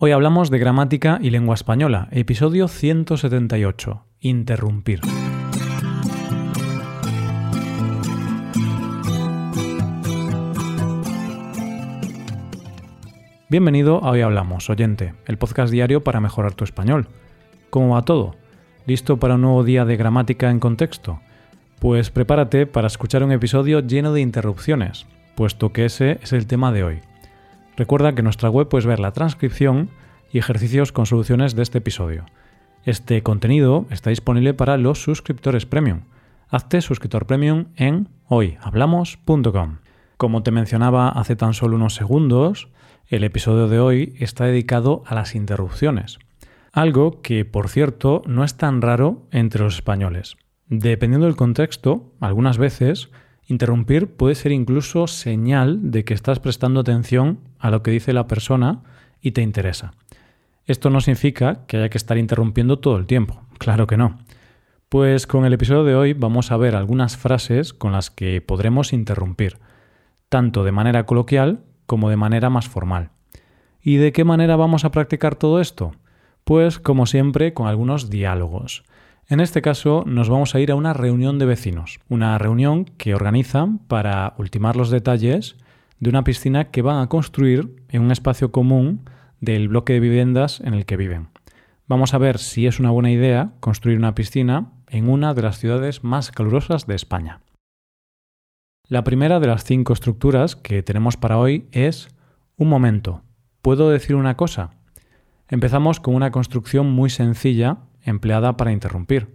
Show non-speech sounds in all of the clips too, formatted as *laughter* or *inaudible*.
Hoy hablamos de gramática y lengua española, episodio 178, interrumpir. Bienvenido a Hoy Hablamos, oyente, el podcast diario para mejorar tu español. ¿Cómo va todo? ¿Listo para un nuevo día de gramática en contexto? Pues prepárate para escuchar un episodio lleno de interrupciones, puesto que ese es el tema de hoy. Recuerda que en nuestra web puedes ver la transcripción y ejercicios con soluciones de este episodio. Este contenido está disponible para los suscriptores premium. Hazte suscriptor premium en hoyhablamos.com. Como te mencionaba hace tan solo unos segundos, el episodio de hoy está dedicado a las interrupciones. Algo que, por cierto, no es tan raro entre los españoles. Dependiendo del contexto, algunas veces Interrumpir puede ser incluso señal de que estás prestando atención a lo que dice la persona y te interesa. Esto no significa que haya que estar interrumpiendo todo el tiempo, claro que no. Pues con el episodio de hoy vamos a ver algunas frases con las que podremos interrumpir, tanto de manera coloquial como de manera más formal. ¿Y de qué manera vamos a practicar todo esto? Pues como siempre con algunos diálogos. En este caso nos vamos a ir a una reunión de vecinos, una reunión que organizan para ultimar los detalles de una piscina que van a construir en un espacio común del bloque de viviendas en el que viven. Vamos a ver si es una buena idea construir una piscina en una de las ciudades más calurosas de España. La primera de las cinco estructuras que tenemos para hoy es un momento. ¿Puedo decir una cosa? Empezamos con una construcción muy sencilla empleada para interrumpir.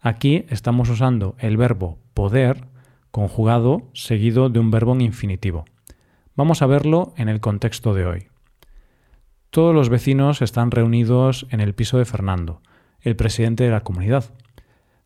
Aquí estamos usando el verbo poder conjugado seguido de un verbo en infinitivo. Vamos a verlo en el contexto de hoy. Todos los vecinos están reunidos en el piso de Fernando, el presidente de la comunidad.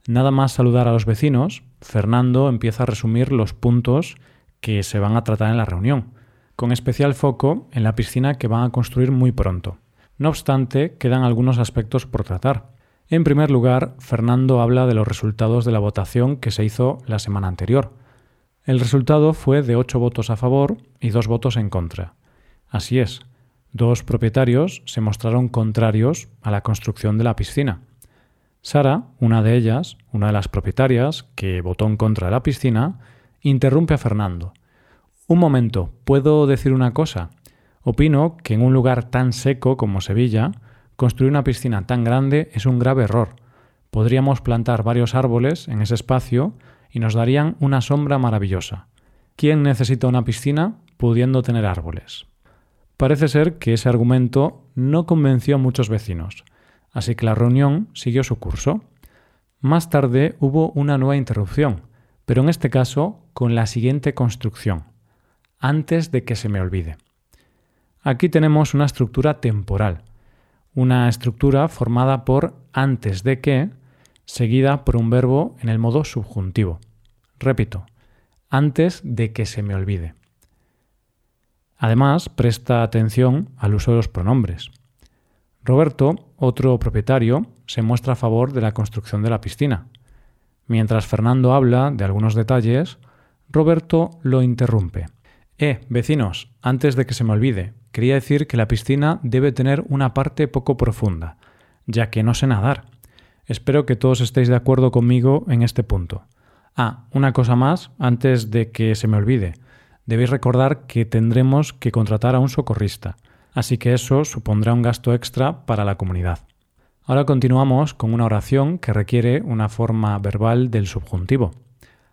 Nada más saludar a los vecinos, Fernando empieza a resumir los puntos que se van a tratar en la reunión, con especial foco en la piscina que van a construir muy pronto. No obstante, quedan algunos aspectos por tratar. En primer lugar, Fernando habla de los resultados de la votación que se hizo la semana anterior. El resultado fue de ocho votos a favor y dos votos en contra. Así es, dos propietarios se mostraron contrarios a la construcción de la piscina. Sara, una de ellas, una de las propietarias, que votó en contra de la piscina, interrumpe a Fernando. Un momento, ¿puedo decir una cosa? Opino que en un lugar tan seco como Sevilla, Construir una piscina tan grande es un grave error. Podríamos plantar varios árboles en ese espacio y nos darían una sombra maravillosa. ¿Quién necesita una piscina pudiendo tener árboles? Parece ser que ese argumento no convenció a muchos vecinos, así que la reunión siguió su curso. Más tarde hubo una nueva interrupción, pero en este caso con la siguiente construcción, antes de que se me olvide. Aquí tenemos una estructura temporal, una estructura formada por antes de que, seguida por un verbo en el modo subjuntivo. Repito, antes de que se me olvide. Además, presta atención al uso de los pronombres. Roberto, otro propietario, se muestra a favor de la construcción de la piscina. Mientras Fernando habla de algunos detalles, Roberto lo interrumpe. Eh, vecinos, antes de que se me olvide, quería decir que la piscina debe tener una parte poco profunda, ya que no sé nadar. Espero que todos estéis de acuerdo conmigo en este punto. Ah, una cosa más antes de que se me olvide. Debéis recordar que tendremos que contratar a un socorrista, así que eso supondrá un gasto extra para la comunidad. Ahora continuamos con una oración que requiere una forma verbal del subjuntivo.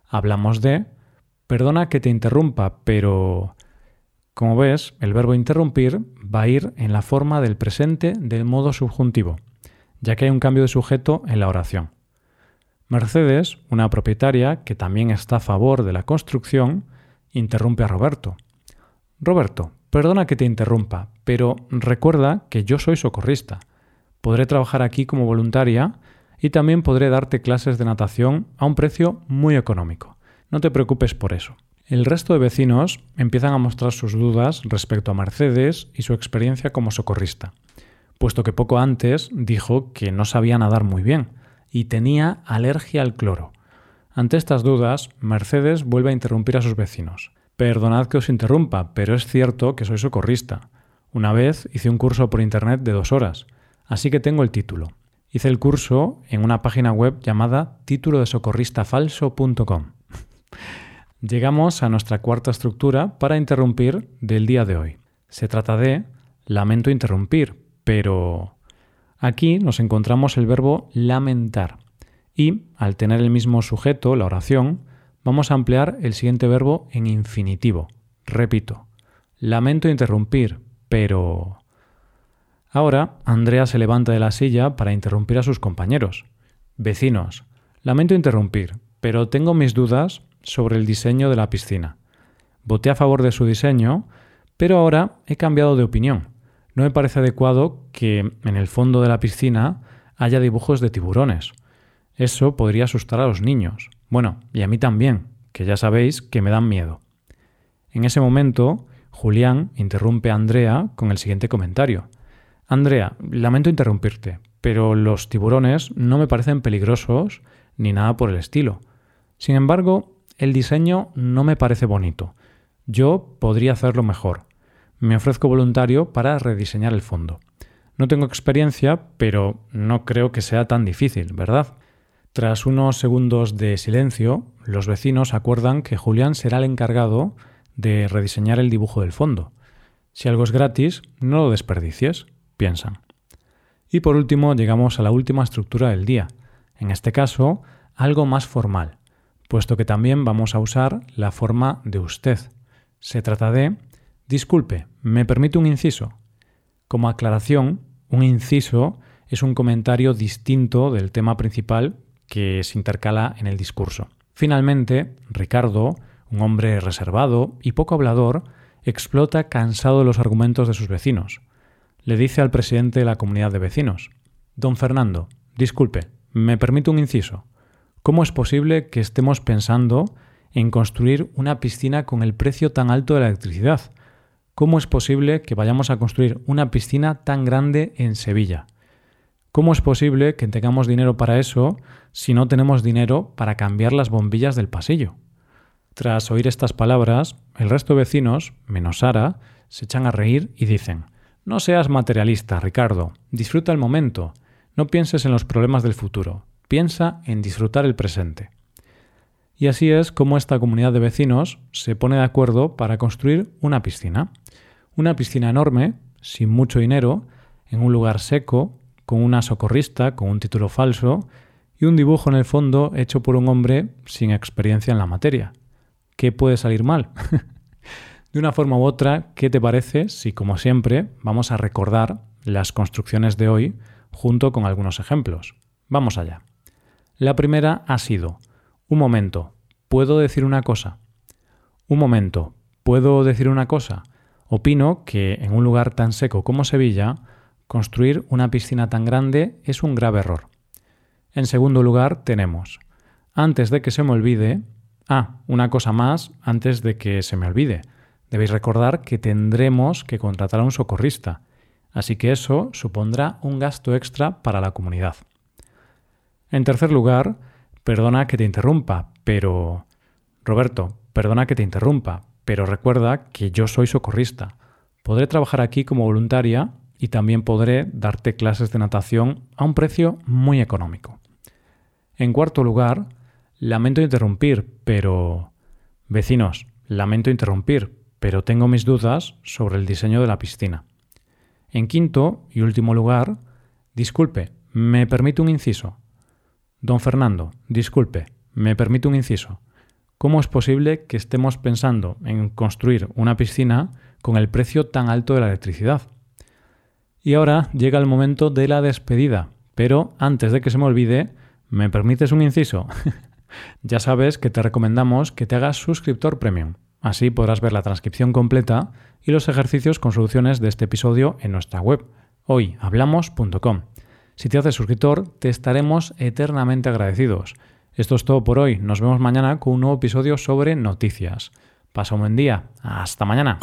Hablamos de Perdona que te interrumpa, pero... Como ves, el verbo interrumpir va a ir en la forma del presente del modo subjuntivo, ya que hay un cambio de sujeto en la oración. Mercedes, una propietaria que también está a favor de la construcción, interrumpe a Roberto. Roberto, perdona que te interrumpa, pero recuerda que yo soy socorrista. Podré trabajar aquí como voluntaria y también podré darte clases de natación a un precio muy económico. No te preocupes por eso. El resto de vecinos empiezan a mostrar sus dudas respecto a Mercedes y su experiencia como socorrista, puesto que poco antes dijo que no sabía nadar muy bien y tenía alergia al cloro. Ante estas dudas, Mercedes vuelve a interrumpir a sus vecinos. Perdonad que os interrumpa, pero es cierto que soy socorrista. Una vez hice un curso por internet de dos horas, así que tengo el título. Hice el curso en una página web llamada títulodesocorristafalso.com. Llegamos a nuestra cuarta estructura para interrumpir del día de hoy. Se trata de lamento interrumpir, pero aquí nos encontramos el verbo lamentar. Y al tener el mismo sujeto, la oración, vamos a ampliar el siguiente verbo en infinitivo. Repito, lamento interrumpir, pero... Ahora, Andrea se levanta de la silla para interrumpir a sus compañeros. Vecinos, lamento interrumpir, pero tengo mis dudas sobre el diseño de la piscina. Voté a favor de su diseño, pero ahora he cambiado de opinión. No me parece adecuado que en el fondo de la piscina haya dibujos de tiburones. Eso podría asustar a los niños. Bueno, y a mí también, que ya sabéis que me dan miedo. En ese momento, Julián interrumpe a Andrea con el siguiente comentario. Andrea, lamento interrumpirte, pero los tiburones no me parecen peligrosos ni nada por el estilo. Sin embargo, el diseño no me parece bonito. Yo podría hacerlo mejor. Me ofrezco voluntario para rediseñar el fondo. No tengo experiencia, pero no creo que sea tan difícil, ¿verdad? Tras unos segundos de silencio, los vecinos acuerdan que Julián será el encargado de rediseñar el dibujo del fondo. Si algo es gratis, no lo desperdicies, piensan. Y por último llegamos a la última estructura del día, en este caso algo más formal puesto que también vamos a usar la forma de usted. Se trata de Disculpe, ¿me permite un inciso? Como aclaración, un inciso es un comentario distinto del tema principal que se intercala en el discurso. Finalmente, Ricardo, un hombre reservado y poco hablador, explota cansado de los argumentos de sus vecinos. Le dice al presidente de la comunidad de vecinos, Don Fernando, disculpe, ¿me permite un inciso? ¿Cómo es posible que estemos pensando en construir una piscina con el precio tan alto de la electricidad? ¿Cómo es posible que vayamos a construir una piscina tan grande en Sevilla? ¿Cómo es posible que tengamos dinero para eso si no tenemos dinero para cambiar las bombillas del pasillo? Tras oír estas palabras, el resto de vecinos, menos Sara, se echan a reír y dicen No seas materialista, Ricardo, disfruta el momento, no pienses en los problemas del futuro, piensa en disfrutar el presente. Y así es como esta comunidad de vecinos se pone de acuerdo para construir una piscina. Una piscina enorme, sin mucho dinero, en un lugar seco, con una socorrista con un título falso y un dibujo en el fondo hecho por un hombre sin experiencia en la materia. ¿Qué puede salir mal? *laughs* de una forma u otra, ¿qué te parece si, como siempre, vamos a recordar las construcciones de hoy junto con algunos ejemplos? Vamos allá. La primera ha sido, un momento, ¿puedo decir una cosa? Un momento, ¿puedo decir una cosa? Opino que en un lugar tan seco como Sevilla, construir una piscina tan grande es un grave error. En segundo lugar, tenemos, antes de que se me olvide, ah, una cosa más antes de que se me olvide. Debéis recordar que tendremos que contratar a un socorrista, así que eso supondrá un gasto extra para la comunidad. En tercer lugar, perdona que te interrumpa, pero... Roberto, perdona que te interrumpa, pero recuerda que yo soy socorrista. Podré trabajar aquí como voluntaria y también podré darte clases de natación a un precio muy económico. En cuarto lugar, lamento interrumpir, pero... Vecinos, lamento interrumpir, pero tengo mis dudas sobre el diseño de la piscina. En quinto y último lugar, disculpe, ¿me permite un inciso? Don Fernando, disculpe, me permite un inciso. ¿Cómo es posible que estemos pensando en construir una piscina con el precio tan alto de la electricidad? Y ahora llega el momento de la despedida, pero antes de que se me olvide, ¿me permites un inciso? *laughs* ya sabes que te recomendamos que te hagas suscriptor premium. Así podrás ver la transcripción completa y los ejercicios con soluciones de este episodio en nuestra web, hoyhablamos.com. Si te haces suscriptor, te estaremos eternamente agradecidos. Esto es todo por hoy. Nos vemos mañana con un nuevo episodio sobre noticias. Pasa un buen día. Hasta mañana.